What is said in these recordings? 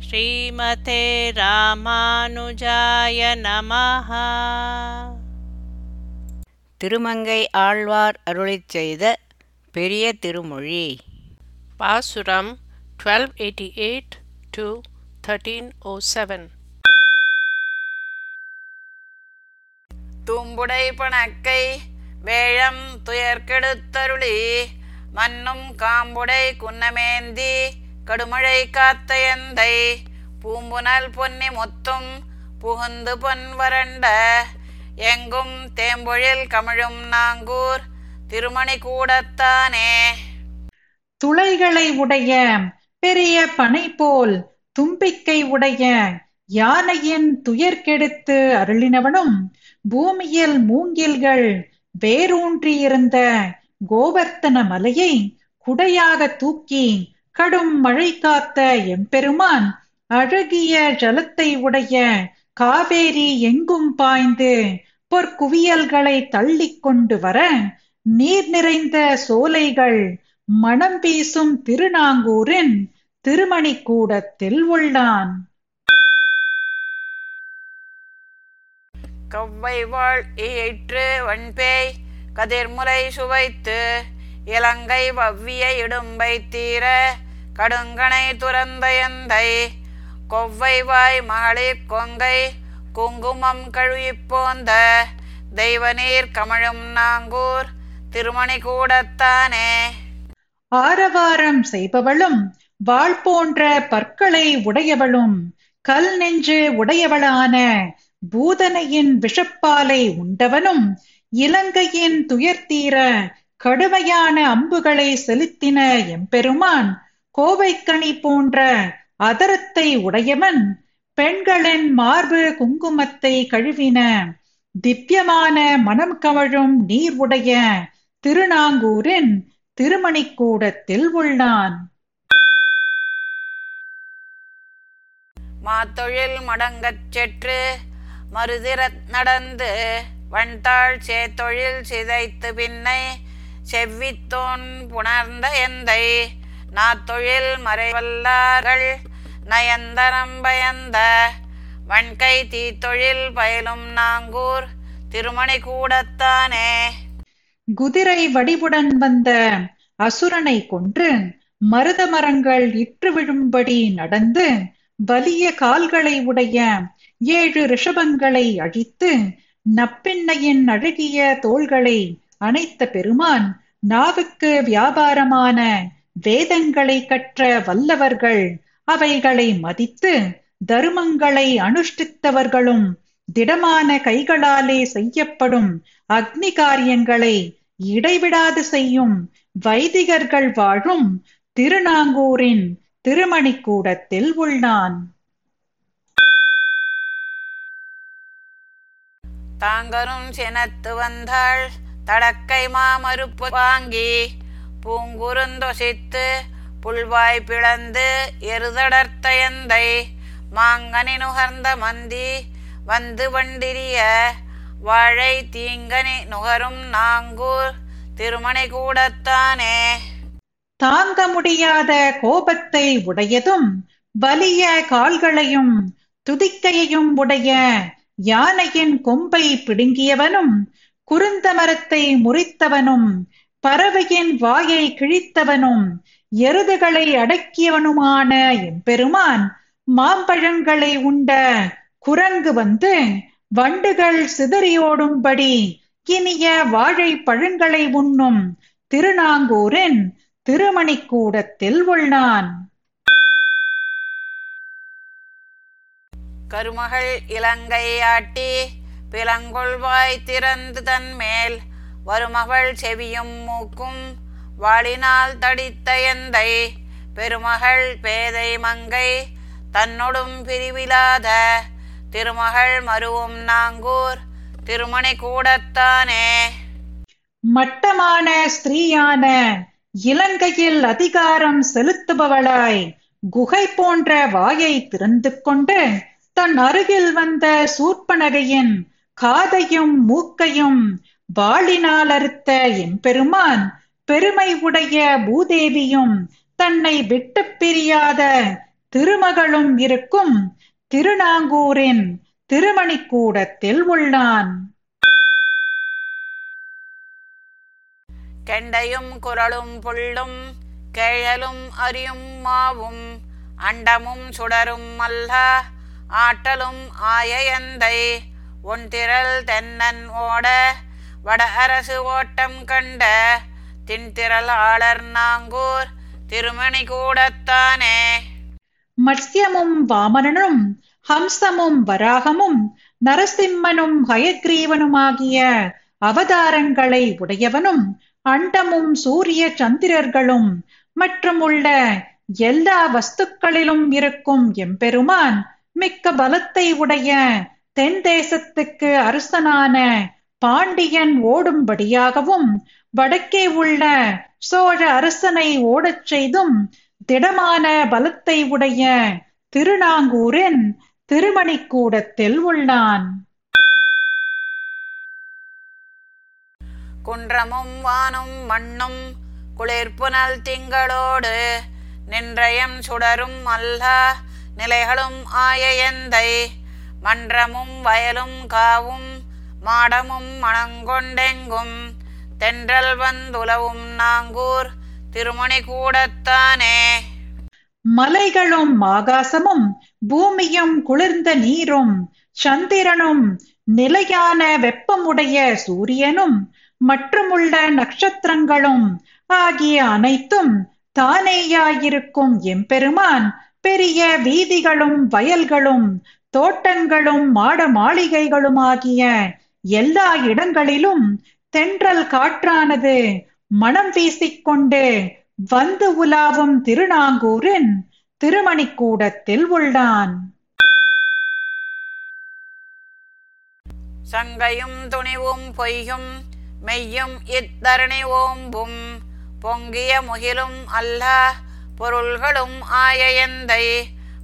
ஸ்ரீமதே ராமானுஜாய நமஹ. திருமங்கை ஆழ்வார் அருளிச் செய்த பெரிய திருமொழி. பாசுரம் 1288 to 1307 தும்புடை பணக்கை வேழம் துயர்கெடுத்தருளி மன்னும் காம்புடை குன்னமேந்தி கடுமழை காத்த எந்தை. பூம்புனல் பொன்னி முத்தும் புகுந்து பொன் வறண்ட. எங்கும் தேம்பொழில் கமிழும் நாங்கூர் திருமணி கூடத்தானே. துளைகளை உடைய பெரிய பனை போல் தும்பிக்கை உடைய யானையின் துயர் கெடுத்து அருளினவனும் பூமியில் மூங்கில்கள் வேரூன்றியிருந்த கோவர்த்தன மலையை குடையாக தூக்கி கடும் மழை காத்த எம்பெருமான் அழகிய ஜலத்தை உடைய காவேரி எங்கும் பாய்ந்து பொற்குவியல்களை தள்ளி கொண்டு வர நீர் நிறைந்த சோலைகள் மணம் வீசும் திருநாங்கூரின் திருமணிக்கூடத்தில் உள்ளான். கவ்வை வாழ் ஈற்று வன்பேய் கதிர்முலை சுவைத்து இலங்கை வவ்விய இடும்பை தீர கடுங்கணை துறந்த எந்தை கொவ்வை வாய் மகளிர் கொங்கை குங்குமம் கழுவிப்போந்த தெய்வநீர் கமழும் நாங்கூர் திருமணி கூடத்தானே. ஆரவாரம் செய்பவளும் வாள் போன்ற பற்களை உடையவளும் கல் நெஞ்சு உடையவளான பூதனையின் விஷப்பாலை உண்டவனும் இலங்கையின் துயர்த்தீர கடுமையான அம்புகளை செலுத்தின எம்பெருமான் கோவைக்கணி போன்ற அதரத்தை உடையவன் பெண்களின் மார்பு குங்குமத்தை கழுவின திவ்யமான மனம் கவழும் நீர் உடைய திருநாங்கூரின் திருமணிக்கூடத்தில் உள்ளான். மாத்தொழில் மடங்கச் செற்று மறுதிறத் நடந்து வண்தாள் சேத்தொழில் சிதைத்து பின்னை செவ்வித்தோன் புணர்ந்த எந்தை நாத்தொழில் மறைவல்லார்கள் நயந்தரம் பயந்த வன்கை தீத்தொழில் பயிலும் நாங்கூர் திருமணி கூடத்தானே குதிரை வடிவுடன் வந்த அசுரனை கொன்று மருத மரங்கள் இற்று விழும்படி நடந்து வலிய கால்களை உடைய ஏழு ரிஷபங்களை அழித்து நப்பிண்ணையின் அழகிய தோள்களை அணைத்த பெருமான் நாவுக்கு வியாபாரமான வேதங்களை கற்ற வல்லவர்கள் அவைகளை மதித்து தருமங்களை அனுஷ்டித்தவர்களும் திடமான கைகளாலே செய்யப்படும் அக்னி காரியங்களை இடைவிடாது செய்யும் வைதிகர்கள் வாழும் திருநாங்கூரின் திருமணிக்கூடத்தில் உள்ளான். தாங்கரும் சினத்து வந்தாள் தடக்கை மாமறுப்பு வாங்கி பூங்குறுந்தொசித்து புல்வாய் பிளந்து எருதடர்த்தயந்தை மாங்கனி நுகர்ந்த மந்தி வந்து வண்டிரிய வாழை தீங்கனி நுகரும் நாங்கூர் திருமணி கூடத்தானே. தாங்க முடியாத கோபத்தை உடையதும் வலிய கால்களையும் துதிக்கையையும் உடைய யானையின் கொம்பை பிடுங்கியவனும் குருந்த மரத்தை முறித்தவனும் பறவையின் வாயை கிழித்தவனும் எருதுகளை அடக்கியவனுமான எம்பெருமான் மாம்பழங்களை உண்ட குரங்கு வந்து வண்டுகள் சிதறியோடும்படி இனிய வாழை பழங்களை உண்ணும் திருநாங்கூரின் திருமணிக்கூடத்தில் உள்ளான். கருமகள் இலங்கை ஆட்டி பிலங்கொள்வாய் திறந்து தன்மேல் வருமகள் செவியும் மூக்கும் வாளினால் தடித்த எந்தை. பெருமகள் பேதை மங்கை தன்னொடும் பிரிவிலாத. திருமகள் மருவும் நாங்கூர் திருமணி கூடத்தானே. மட்டமான ஸ்திரீயான இலங்கையில் அதிகாரம் செலுத்துபவளாய் குகை போன்ற வாயை திறந்து கொண்டு தன் அருகில் வந்த சூர்ப்பனகையின் காதையும் மூக்கையும் வாளினால் அறுத்த எம்பெருமான் பெருமை உடைய பூதேவியும் தன்னை விட்டுப் பிரியாத திருமகளும் இருக்கும் திருநாங்கூரின் திருமணிக்கூடத்தில் உள்ளான். கெண்டையும் குரலும் புள்ளும் கேழலும் அரியும் மாவும் அண்டமும் சுடரும் அல்ல ஆற்றலும் ஆயயந்தை ஒன்திரள் தென்னன் ஓட வட அரசு ஓட்டம் கண்ட தின்திரளாளர் நாங்கூர் திருமணி கூடத்தானே. மத்யமும் வாமனனும் ஹம்சமும் வராகமும் நரசிம்மனும் ஹயக்ரீவனுமாகிய அவதாரங்களை உடையவனும் அண்டமும் சூரிய சந்திரர்களும் மற்றும் உள்ள எல்லா வஸ்துக்களிலும் இருக்கும் எம்பெருமான் மிக்க பலத்தை உடைய தென் தேசத்துக்கு அரசனான பாண்டியன் ஓடும்படியாகவும் வடக்கே உள்ள சோழ அரசனை ஓடச் செய்தும் திடமான பலத்தை உடைய திருநாங்கூரின் திருமணிக்கூடத்தில் உள்ளான். குன்றமும் வானும் மண்ணும் குளிர்புனல் திங்களோடு நின்றயம் சுடரும் அல்ல நிலைகளும் ஆயயந்தை மன்றமும் வயலும் காவும் மாடமும் மணங்கொண்டெங்கும். தென்றல் வந்துலவும் நாங்கூர் திருமணி கூடத்தானே. மலைகளும் ஆகாசமும் பூமியும் குளிர்ந்த நீரும் சந்திரனும் நிலையான வெப்பமுடைய சூரியனும் மற்றுமுள்ள நட்சத்திரங்களும் ஆகிய அனைத்தும் தானேயாயிருக்கும் எம்பெருமான். பெரிய வீதிகளும் வயல்களும் தோட்டங்களும் மாட மாளிகைகளுமாகிய எல்லா இடங்களிலும் தென்றல் காற்றானது மனம் வீசிக்கொண்டு வந்து உலாவும் திருநாங்கூரின் திருமணிக்கூடத்தில் உள்ளான். சங்கையும் துணிவும் பொய்யும் மெய்யும் இத்தரணி ஓம்பும் பொங்கிய முகிலும் அல்ல பொருள்களும் ஆயயந்தை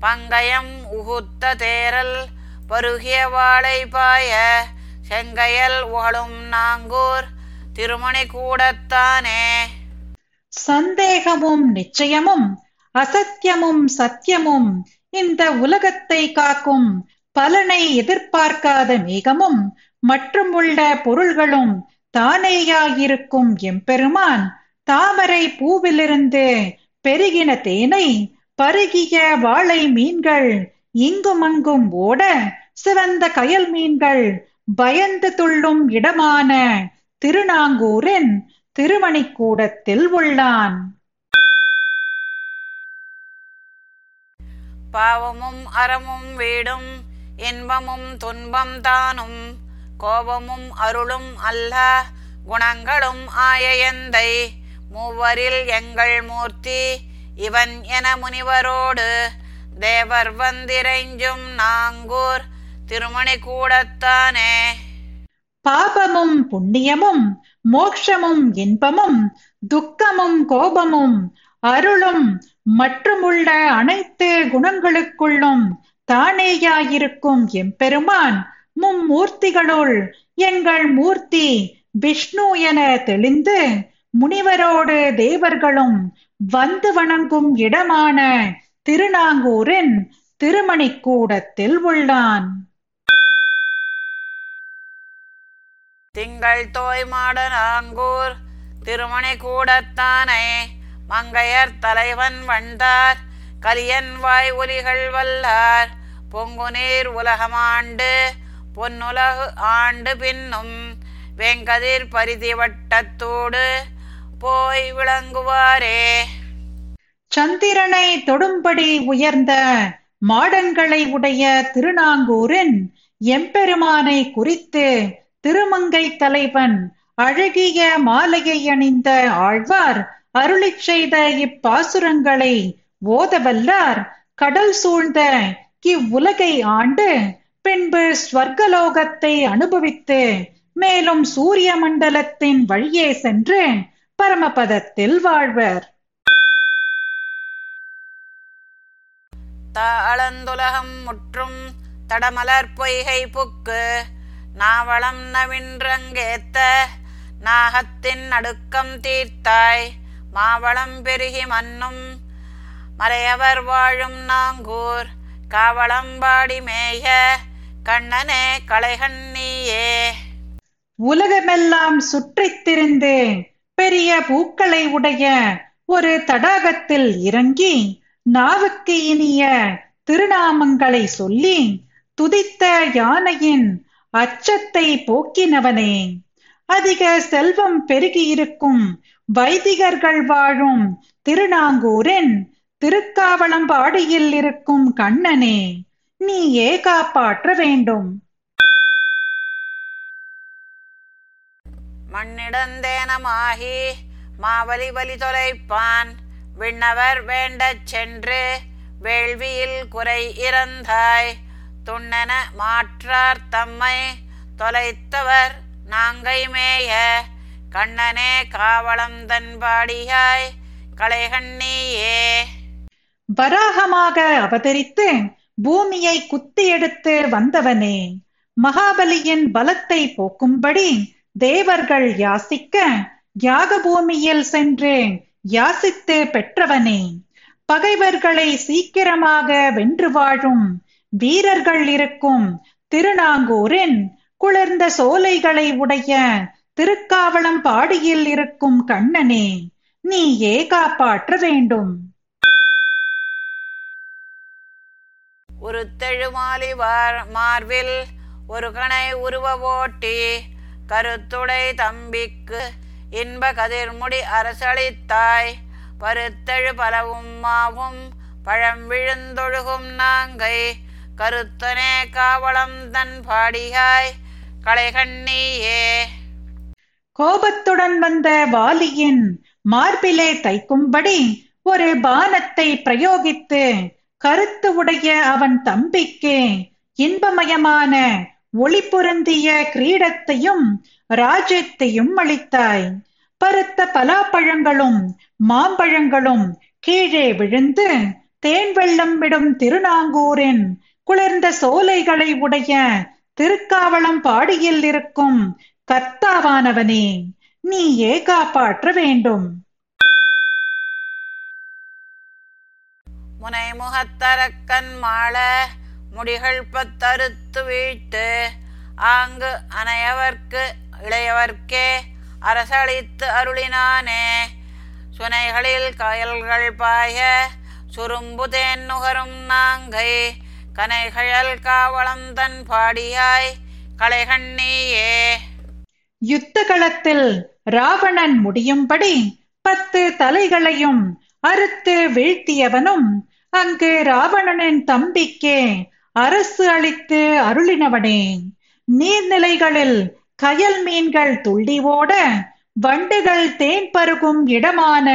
பங்கயம் உகுத்த தேரல் பருகிய வாழை பாய செங்கையல் உகழும் நாங்கூர் திருமணி கூடத்தானே. சந்தேகமும் நிச்சயமும் அசத்தியமும் சத்தியமும் இந்த உலகத்தை காக்கும் பலனை எதிர்பார்க்காத மேகமும் மற்றும் உள்ள பொருள்களும் தானேயாயிருக்கும் எம்பெருமான். தாமரை பூவிலிருந்து பெருகின தேனை பருகிய வாழை மீன்கள் இங்குமங்கும் ஓட சிவந்த கயல் மீன்கள் பயந்து துள்ளும் இடமான திருநாங்கூரின் திருமணிக்கூடத்தில் உள்ளான். பாவமும் அறமும் வீடும் இன்பமும் துன்பம் தானும். கோபமும் அருளும் அல்ல குணங்களும் ஆயயந்தை மூவரில் எங்கள் மூர்த்தி இவன் என முனிவரோடு. தேவர் வந்திரைஞ்சும் நாங்கூர் திருமணி கூடத்தானே பாபமும் புண்ணியமும் மோக்ஷமும் இன்பமும் துக்கமும் கோபமும் அருளும் மற்றுமுள்ள அனைத்து குணங்களுக்குள்ளும் தானேயாயிருக்கும் எம்பெருமான் மும்மூர்த்திகளுள். எங்கள் மூர்த்தி விஷ்ணு என தெளிந்து முனிவரோடு தேவர்களும் வந்து வணங்கும் இடமான திருநாங்கூரின் திருமணிக்கூடத்தில் உள்ளான். திங்கள் தோய்மாட நாங்கூர் திருமணி கூடத்தானே. மங்கையர் தலைவன் வந்தார். கலியன் வாய் ஒலிகள் வல்லார். பொங்குநீர் உலகமாண்டு பொன்னுலகு ஆண்டு பின்னும் வெங்கதிர் பரிதி வட்டத்தோடு போய் விளங்குவாரே. சந்திரனை தொடும்படி உயர்ந்த மாடங்களை உடைய திருநாங்கூரின் எம்பெருமானை குறித்து திருமங்கை தலைவன் அழகிய மாலையை அணிந்த ஆழ்வார் அருளிச் செய்த இப்பாசுரங்களை ஓதவல்லார். கடல் சூழ்ந்த இவ்வுலகை ஆண்டு பின்பு ஸ்வர்கலோகத்தை அனுபவித்து மேலும் சூரிய மண்டலத்தின் வழியே சென்று பரமபதத்தில் வாழ்வர். தாளந்துலகம் முற்றும் தடமலர் பொய்கை புக்கு. நாவளம் நவின்றங்கேத்த நாகத்தின் நடுக்கம் தீர்த்தாய். மாவளம் பெருகி மன்னும் மறையவர் வாழும் நாங்கூர். காவளம்பாடி மேய கண்ணனே களைகண்ணியே உலகமெல்லாம் சுற்றித் திரிந்தேன். பெரிய பூக்களை உடைய ஒரு தடாகத்தில் இறங்கி நாவுக்கு இனிய திருநாமங்களை சொல்லி துதித்த யானையின் அச்சத்தை போக்கினவனே. அதிக செல்வம் பெருகியிருக்கும் வைதிகர்கள் வாழும் திருநாங்கூரின் திருக்காவளம்பாடியில் இருக்கும் கண்ணனே நீயே காப்பாற்ற வேண்டும்? மண்ணிடந்தேனமாகி மாவலி வலி தொலைப்பான். விண்ணவர் வேண்டச் சென்று வேள்வியில் குறை இறந்தாய். துண்ணென மாற்றார் தம்மை. தொலைத்தவர் நாங்கை மேய. கண்ணனே காவலம் தன்பாடியாய் கலைகண்ணியே வராகமாக அவதரித்து பூமியை குத்தி எடுத்து வந்தவனே. மகாபலியின் பலத்தை போக்கும்படி தேவர்கள் யாசிக்க யாக பூமியில் சென்று யாசித்து பெற்றவனே. பகைவர்களை சீக்கிரமாக வென்று வாழும் வீரர்கள் இருக்கும் திருநாங்கூரின் குளிர்ந்த சோலைகளை உடைய திருக்காவளம் பாடியில் இருக்கும் கண்ணனே நீயே காப்பாற்ற வேண்டும். ஒரு தெழுமாலி மார்பில் ஒரு கணை உருவ ஓட்டி கருத்துடை தம்பிக்கு இன்ப கதிர்முடி அரசளித்தாய். பருத்தெழு பலவும் மாவும் பழம் விழுந்தொழுகும் நாங்கை கருத்தனே காவலம் தன் பாடியாய் களைகண்ணியே. கோபத்துடன் வந்த வாலியின் மார்பிலே தைக்கும்படி ஒரு பானத்தை பிரயோகித்து கருத்து உடைய அவன் தம்பிக்கு இன்பமயமான ஒளி பொருந்திய கிரீடத்தையும் ராஜ்யத்தையும் அளித்தாய். பருத்த பலாப்பழங்களும் மாம்பழங்களும் கீழே விழுந்து தேன் வெள்ளம் விடும் திருநாங்கூரின் குளிர்ந்த சோலைகளை உடைய திருக்காவளம் பாடியில் இருக்கும் கர்த்தாவானவனே நீயே காப்பாற்ற வேண்டும். முனை முகத்தரக்கன் மாள முடிகள் பத்தறுத்து வீட்டு ஆங்கு அனையவர்க்கு இளையவர்க்கே அரசளித்து அருளினானே. சுனைகளில் கயல்கள் பாய சுரும்பு தேன் நுகரும் நாங்கை கனைகழல் காவளம் தன் பாடியாய் களைகண்ணியே யுத்த களத்தில் ராவணன் முடியும்படி பத்து தலைகளையும் அறுத்து வீழ்த்தியவனும் அங்கு ராவணனின் தம்பிக்கே அரசு அளித்து அருளினவனே. நீர்நிலைகளில் கயல் மீன்கள் துள்ளி ஓட வண்டுகள் தேன் பருகும் இடமான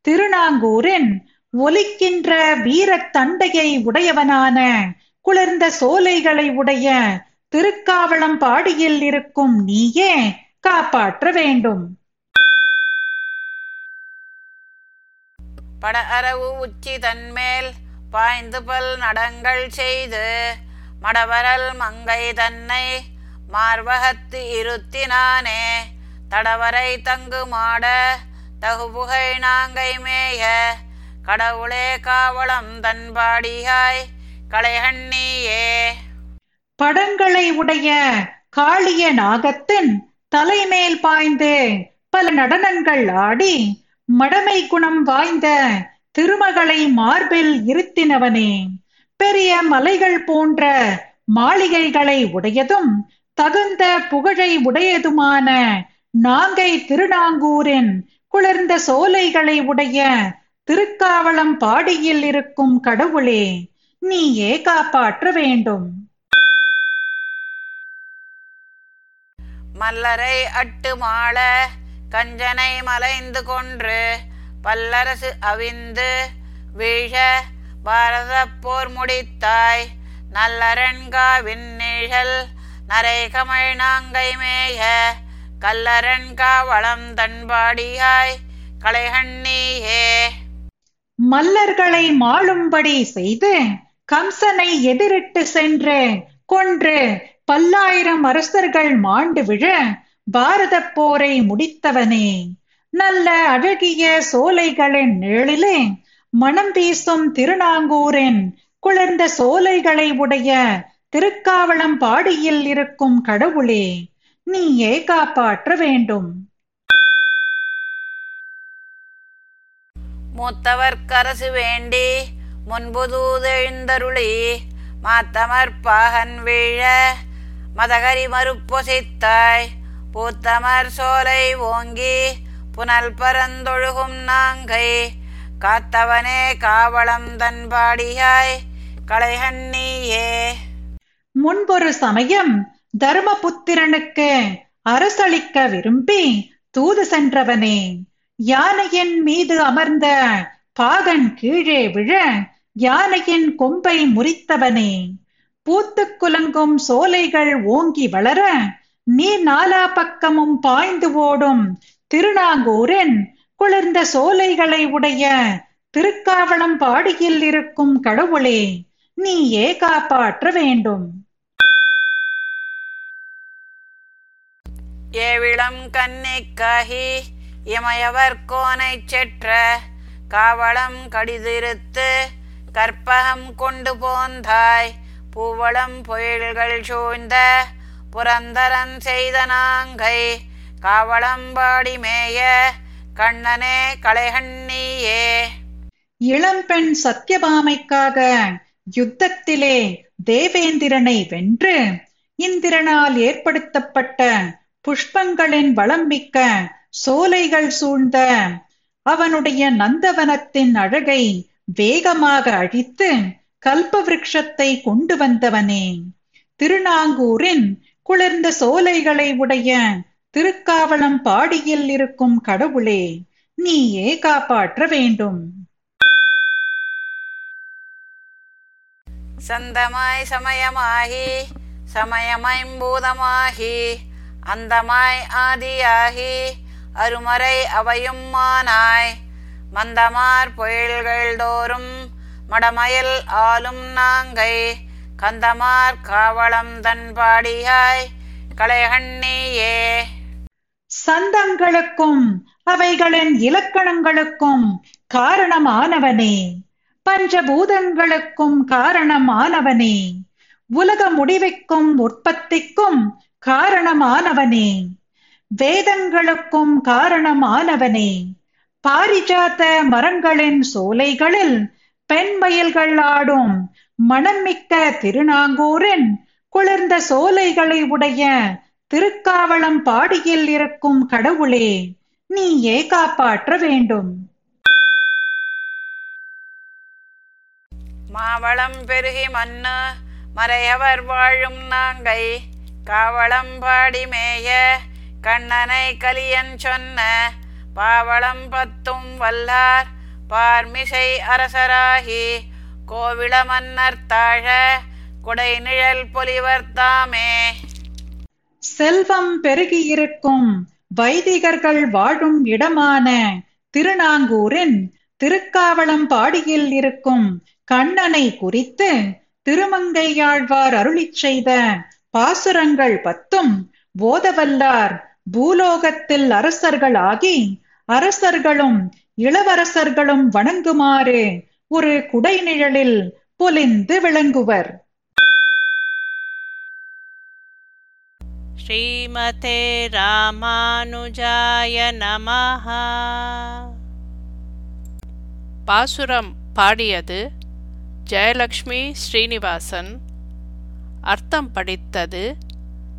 திருநாங்கூரின் ஒலிக்கின்ற வீரத் தண்டையை உடையவனான குளிர்ந்த சோலைகளை உடைய திருக்காவளம் பாடியில் இருக்கும் நீயே காப்பாற்ற வேண்டும். பட அரவு உச்சி தன்மேல் பாய்ந்து பல் நடங்கள் செய்து மடவரல் மங்கை தன்னை மார்வகத்து இருத்தினானே தடவரை தங்கு மாட தகுபுகை நாங்கை மேய கடவுளே காவலம் தன்பாடியாய் களைகண்ணியே படங்களை உடைய காளிய நாகத்தின் தலைமேல் பாய்ந்து பல நடனங்கள் ஆடி மடமை குணம் வாய்ந்த திருமகளை மார்பில் இருத்தினவனே. பெரிய மலைகள் போன்ற மாளிகைகளை உடையதும் தகுந்த புகழை உடையதுமான நாங்கை திருநாங்கூரின் குளிர்ந்த சோலைகளை உடைய திருக்காவளம் பாடியில் இருக்கும் கடவுளே நீயே காப்பாற்ற வேண்டும். மல்லரை அட்டு மாள கஞ்சனை மலைந்து கொன்று பல்லரசு அவிந்து வீழ பாரத போர் முடித்தாய் நல்லரண்காவின் நிழல் நரை கமழ் நாங்கை மேய கல்லரண்கா வளம் தன்பாடியாய் களைகண்ணியே மல்லர்களை மாளும்படி செய்து கம்சனை எதிரிட்டு சென்று கொன்று பல்லாயிரம் அரசர்கள் மாண்டு விழ பாரத போரை முடித்தவனே. நல்ல அழகிய சோலைகளின் நிழலிலே மணம் வீசும் திருநாங்கூரின் குளிர்ந்த சோலைகளை உடைய திருக்காவளம் பாடியில் இருக்கும் கடவுளே நீயே காப்பாற்ற வேண்டும். மூத்தவர்க்கரசு வேண்டி முன்புதூதெழுந்தருளி மாத்தமர் பாகன் வீழ மதகரி மறுப்பொசைத்தாய். பூத்தமர் சோலை ஓங்கி புனல் பரந்தொழுகும் நாங்கை. காத்தவனே காவளம் தன்பாடியாய் களைகண்ணீயே. முன்பொரு சமயம் தர்மபுத்திரனுக்கு அரசளிக்க விரும்பி தூது சென்றவனே. யானையின் மீது அமர்ந்த பாகன் கீழே விழ யானையின் கொம்பை முறித்தவனே. பூத்துக் குலங்கும் சோலைகள் ஓங்கி வளர நீ நாலா பக்கமும் பாய்ந்து ஓடும் திருநாங்கூரின் குளிர்ந்த சோலைகளை உடைய திருக்காவளம் பாடியில் இருக்கும் கடவுளே நீயே காப்பாற்ற வேண்டும். ஏவிளம் காஹி இமயவர் கோனைச் செற்ற காவளம் கடிதிருத்து கற்பகம் கொண்டு போந்தாய். பூவளம் பொயில்கள் சூழ்ந்த புரந்தரன் செய்த நாங்கை காவளம்பாடி மேய கண்ணனே கலைகண்ணியே இளம்பெண் சத்யபாமைக்காக யுத்தத்திலே தேவேந்திரனை வென்று இந்திரனால் ஏற்படுத்தப்பட்ட புஷ்பங்களின் வளம் மிக்க சோலைகள் சூழ்ந்த அவனுடைய நந்தவனத்தின் அழகை வேகமாக அழித்து கல்ப விருட்சத்தை கொண்டு வந்தவனே. திருநாங்கூரின் குளிர்ந்த சோலைகளை உடைய திருக்காவளம் பாடியில் இருக்கும் கடவுளே நீயே காப்பாற்ற வேண்டும். சந்தமாய் சமயமாகி சமயமைம்பூதமாகி அந்தமாய் ஆதியாகி அருமறை அவையும் மானாய் மந்தமார் பொயில்கள் தோறும் மடமயல் ஆளும் நாங்கை. கந்தமார் காவளம் தன்பாடியாய் கலைகண்ணியே. சந்தங்களுக்கும் அவைகளின் இலக்கணங்களுக்கும் காரணமானவனே. பஞ்சபூதங்களுக்கும் காரணமானவனே. உலக முடிவுக்கும் உற்பத்திக்கும் காரணமானவனே. வேதங்களுக்கும் காரணமானவனே. பாரிஜாத மரங்களின் சோலைகளில் பெண்மயில்கள் ஆடும் மணமிக்க திருநாங்கூரின் குளிர்ந்த சோலைகளை உடைய திருக்காவளம் பாடியில் இருக்கும் கடவுளே நீயே காப்பாற்ற வேண்டும். மாவளம் பெருகி மண்ணு மறையவர் வாழும் நாங்கை காவளம் பாடி மேய கண்ணனை கலியன் சொன்ன பாவளம் பத்தும் வல்லார் பார்மிசை அரசராகி கோவில மன்னர் தாழ குடை நிழல் பொலிவர் தாமே. செல்வம் பெருகியிருக்கும் வைதிகர்கள் வாழும் இடமான திருநாங்கூரின் திருக்காவளம் பாடியில் இருக்கும் கண்ணனை குறித்து திருமங்கையாழ்வார் அருளிச் செய்த பாசுரங்கள் பத்தும் போதவல்லார் பூலோகத்தில் அரசர்களாகி அரசர்களும் இளவரசர்களும் வணங்குமாறு ஒரு குடைநிழலில் பொலிந்து விளங்குவர். ஸ்ரீமதே ராமானுஜாய நமஹ. பாசுரம் பாடியது ஜெயலக்ஷ்மி ஸ்ரீனிவாசன். அர்த்தம் படித்தது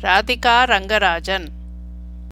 ராதிகா ரங்கராஜன்.